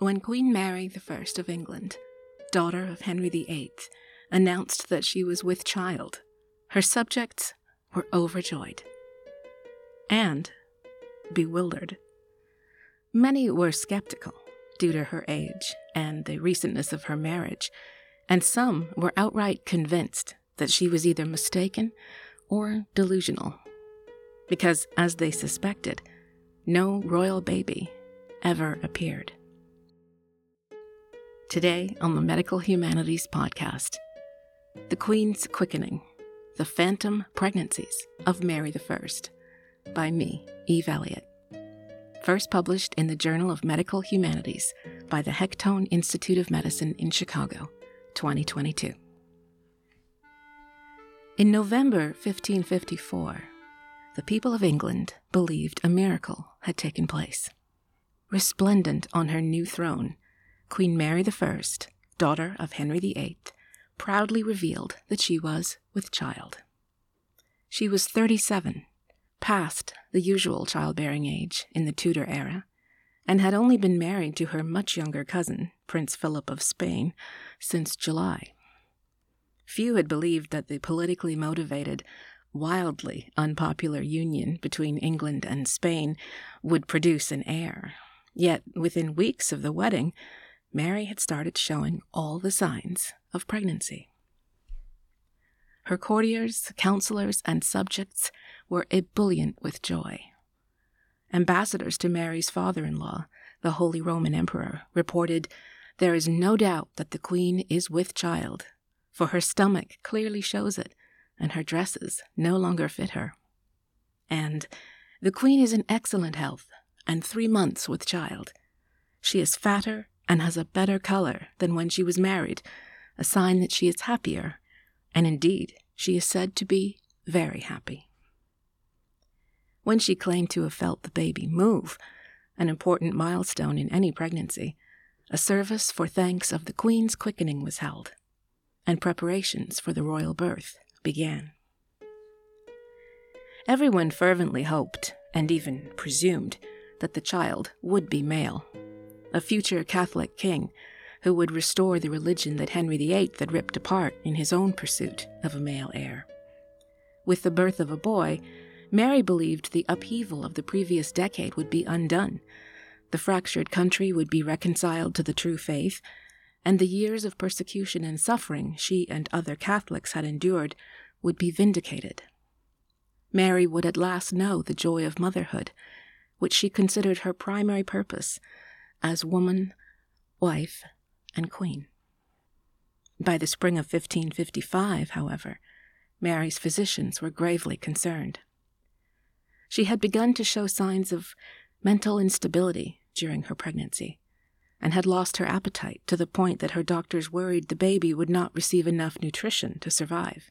When Queen Mary I of England, daughter of Henry VIII, announced that she was with child, her subjects were overjoyed and bewildered. Many were skeptical due to her age and the recentness of her marriage, and some were outright convinced that she was either mistaken or delusional. Because, as they suspected, no royal baby ever appeared. Today on the Medical Humanities Podcast, The Queen's Quickening The Phantom Pregnancies of Mary I by me, Eve Elliott. First published in the Journal of Medical Humanities by the Hektoen Institute of Medicine in Chicago, 2022. In November 1554, the people of England believed a miracle had taken place. Resplendent on her new throne, Queen Mary I, daughter of Henry VIII, proudly revealed that she was with child. She was 37, past the usual childbearing age in the Tudor era, and had only been married to her much younger cousin, Prince Philip of Spain, since July. Few had believed that the politically motivated, wildly unpopular union between England and Spain would produce an heir. Yet, within weeks of the wedding, Mary had started showing all the signs of pregnancy. Her courtiers, counselors, and subjects were ebullient with joy. Ambassadors to Mary's father in law, the Holy Roman Emperor, reported there is no doubt that the Queen is with child, for her stomach clearly shows it, and her dresses no longer fit her. And the Queen is in excellent health, and three months with child. She is fatter and has a better color than when she was married, a sign that she is happier, and indeed, she is said to be very happy. When she claimed to have felt the baby move, an important milestone in any pregnancy, a service for thanks of the Queen's quickening was held, and preparations for the royal birth began. Everyone fervently hoped, and even presumed, that the child would be male a future Catholic king who would restore the religion that Henry VIII had ripped apart in his own pursuit of a male heir. With the birth of a boy, Mary believed the upheaval of the previous decade would be undone. The fractured country would be reconciled to the true faith, and the years of persecution and suffering she and other Catholics had endured would be vindicated. Mary would at last know the joy of motherhood, which she considered her primary purpose as woman, wife, and queen. By the spring of 1555, however, Mary's physicians were gravely concerned. She had begun to show signs of mental instability during her pregnancy and had lost her appetite to the point that her doctors worried the baby would not receive enough nutrition to survive.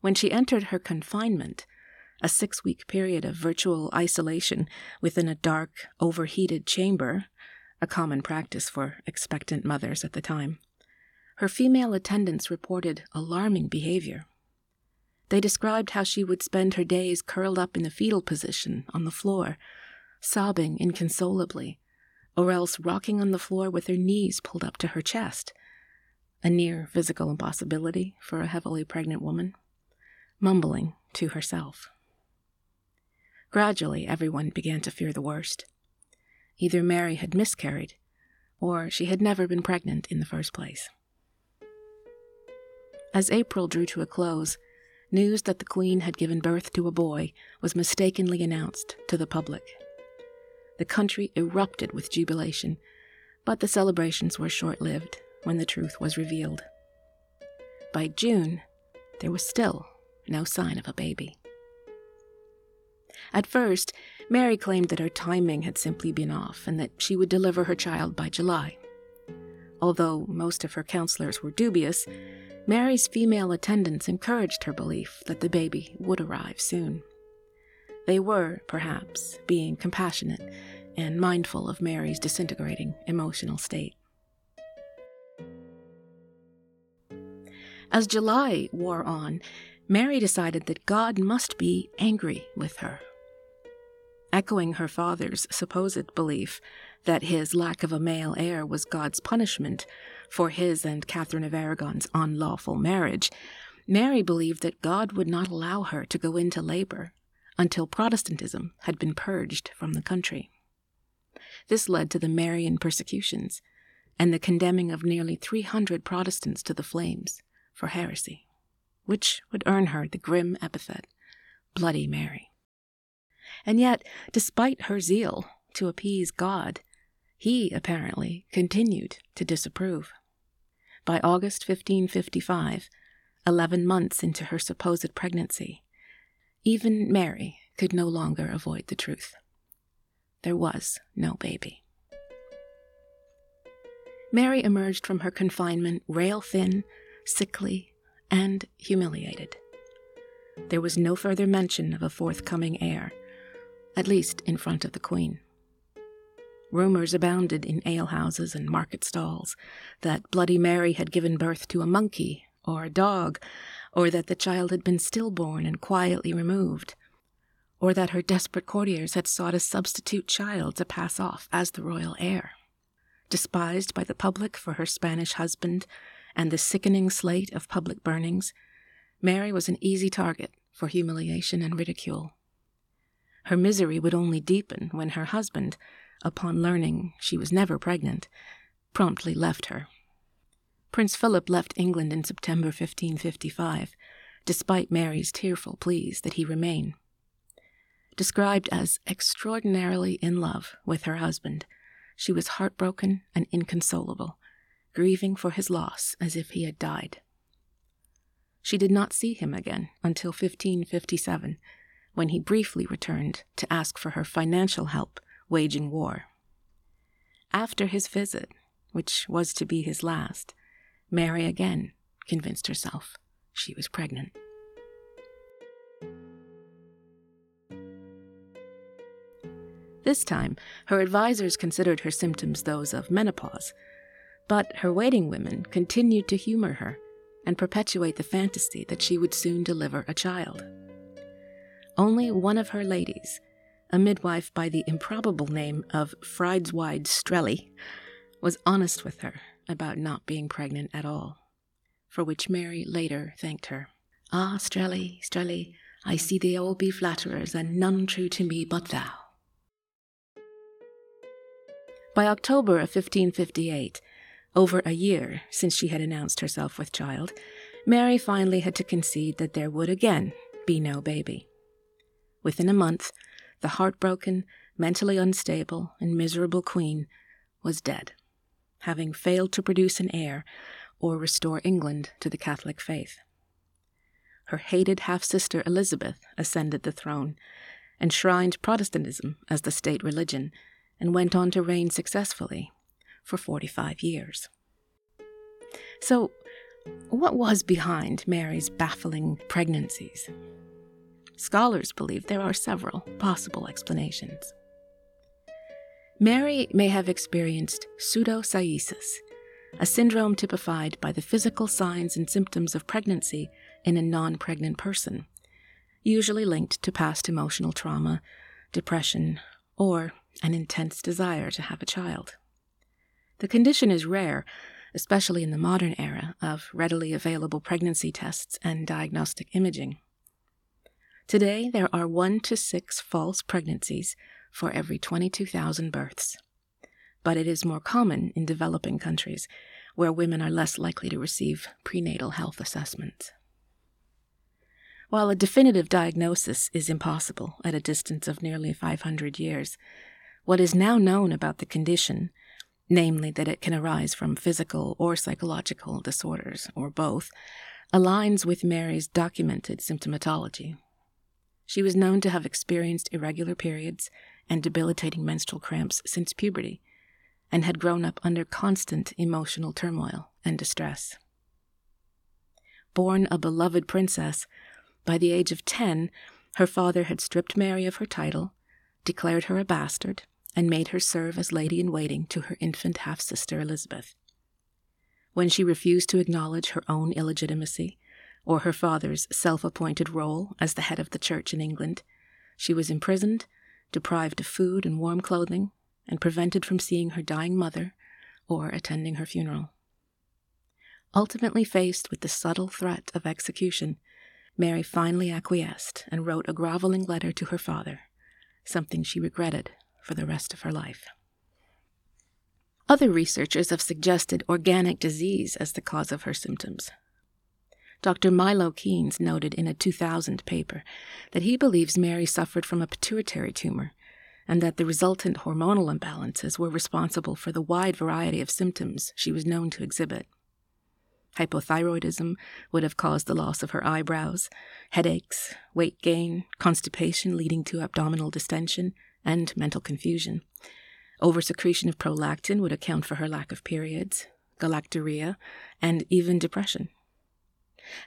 When she entered her confinement, a six week period of virtual isolation within a dark, overheated chamber, a common practice for expectant mothers at the time. Her female attendants reported alarming behavior. They described how she would spend her days curled up in the fetal position on the floor, sobbing inconsolably, or else rocking on the floor with her knees pulled up to her chest, a near physical impossibility for a heavily pregnant woman, mumbling to herself. Gradually, everyone began to fear the worst. Either Mary had miscarried, or she had never been pregnant in the first place. As April drew to a close, news that the Queen had given birth to a boy was mistakenly announced to the public. The country erupted with jubilation, but the celebrations were short lived when the truth was revealed. By June, there was still no sign of a baby. At first, Mary claimed that her timing had simply been off and that she would deliver her child by July. Although most of her counselors were dubious, Mary's female attendants encouraged her belief that the baby would arrive soon. They were, perhaps, being compassionate and mindful of Mary's disintegrating emotional state. As July wore on, Mary decided that God must be angry with her echoing her father's supposed belief that his lack of a male heir was God's punishment for his and Catherine of Aragon's unlawful marriage, Mary believed that God would not allow her to go into labor until Protestantism had been purged from the country. This led to the Marian persecutions and the condemning of nearly 300 Protestants to the flames for heresy, which would earn her the grim epithet Bloody Mary. And yet, despite her zeal to appease God, he apparently continued to disapprove. By August 1555, 11 months into her supposed pregnancy, even Mary could no longer avoid the truth. There was no baby. Mary emerged from her confinement rail thin, sickly, and humiliated. There was no further mention of a forthcoming heir, at least in front of the Queen. Rumors abounded in alehouses and market stalls that Bloody Mary had given birth to a monkey or a dog, or that the child had been stillborn and quietly removed, or that her desperate courtiers had sought a substitute child to pass off as the royal heir. Despised by the public for her Spanish husband and the sickening slate of public burnings, Mary was an easy target for humiliation and ridicule. Her misery would only deepen when her husband, upon learning she was never pregnant, promptly left her. Prince Philip left England in September 1555, despite Mary's tearful pleas that he remain. Described as extraordinarily in love with her husband, she was heartbroken and inconsolable, grieving for his loss as if he had died. She did not see him again until 1557, when he briefly returned to ask for her financial help waging war. After his visit, which was to be his last, Mary again convinced herself she was pregnant. This time, her advisers considered her symptoms those of menopause, but her waiting women continued to humor her and perpetuate the fantasy that she would soon deliver a child. Only one of her ladies, a midwife by the improbable name of Frideswide Strelly, was honest with her about not being pregnant at all, for which Mary later thanked her. Ah, Strelly, Strelly, I see they all be flatterers, and none true to me but thou. By October of 1558, over a year since she had announced herself with child, Mary finally had to concede that there would again be no baby. Within a month, the heartbroken, mentally unstable, and miserable queen was dead having failed to produce an heir or restore England to the Catholic faith. Her hated half sister Elizabeth ascended the throne, enshrined Protestantism as the state religion, and went on to reign successfully for 45 years. So, what was behind Mary's baffling pregnancies? Scholars believe there are several possible explanations. Mary may have experienced pseudocyesis, a syndrome typified by the physical signs and symptoms of pregnancy in a non pregnant person, usually linked to past emotional trauma, depression, or an intense desire to have a child. The condition is rare, especially in the modern era of readily available pregnancy tests and diagnostic imaging. Today, there are one to six false pregnancies for every 22,000 births. But it is more common in developing countries, where women are less likely to receive prenatal health assessments. While a definitive diagnosis is impossible at a distance of nearly 500 years, what is now known about the condition, namely that it can arise from physical or psychological disorders, or both, aligns with Mary's documented symptomatology. She was known to have experienced irregular periods and debilitating menstrual cramps since puberty, and had grown up under constant emotional turmoil and distress. Born a beloved princess, by the age of ten, her father had stripped Mary of her title, declared her a bastard, and made her serve as lady in waiting to her infant half sister Elizabeth. When she refused to acknowledge her own illegitimacy, or her father's self appointed role as the head of the church in England, she was imprisoned deprived of food and warm clothing, and prevented from seeing her dying mother or attending her funeral. Ultimately faced with the subtle threat of execution, Mary finally acquiesced and wrote a groveling letter to her father, something she regretted for the rest of her life. Other researchers have suggested organic disease as the cause of her symptoms. Dr. Milo Keynes noted in a 2000 paper that he believes Mary suffered from a pituitary tumor and that the resultant hormonal imbalances were responsible for the wide variety of symptoms she was known to exhibit. Hypothyroidism would have caused the loss of her eyebrows, headaches, weight gain, constipation leading to abdominal distension, and mental confusion. Oversecretion of prolactin would account for her lack of periods, galactorrhea, and even depression.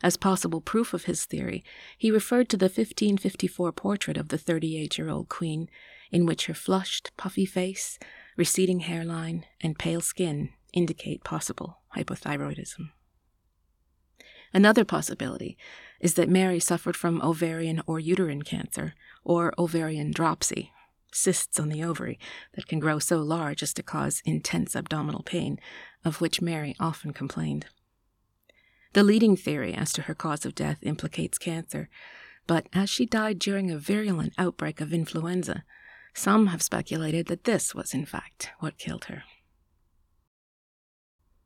As possible proof of his theory, he referred to the 1554 portrait of the 38 year old queen, in which her flushed, puffy face, receding hairline, and pale skin indicate possible hypothyroidism. Another possibility is that Mary suffered from ovarian or uterine cancer, or ovarian dropsy, cysts on the ovary that can grow so large as to cause intense abdominal pain, of which Mary often complained. The leading theory as to her cause of death implicates cancer, but as she died during a virulent outbreak of influenza, some have speculated that this was in fact what killed her.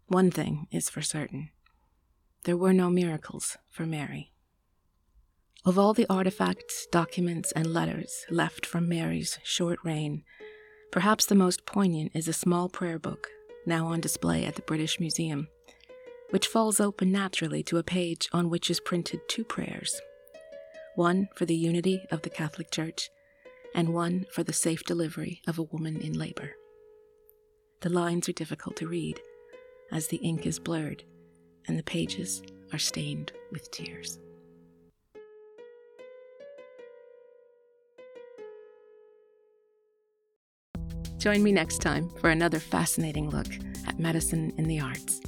One thing is for certain there were no miracles for Mary. Of all the artifacts, documents, and letters left from Mary's short reign, perhaps the most poignant is a small prayer book now on display at the British Museum, which falls open naturally to a page on which is printed two prayers one for the unity of the Catholic Church, and one for the safe delivery of a woman in labor. The lines are difficult to read, as the ink is blurred and the pages are stained with tears. Join me next time for another fascinating look at medicine in the arts.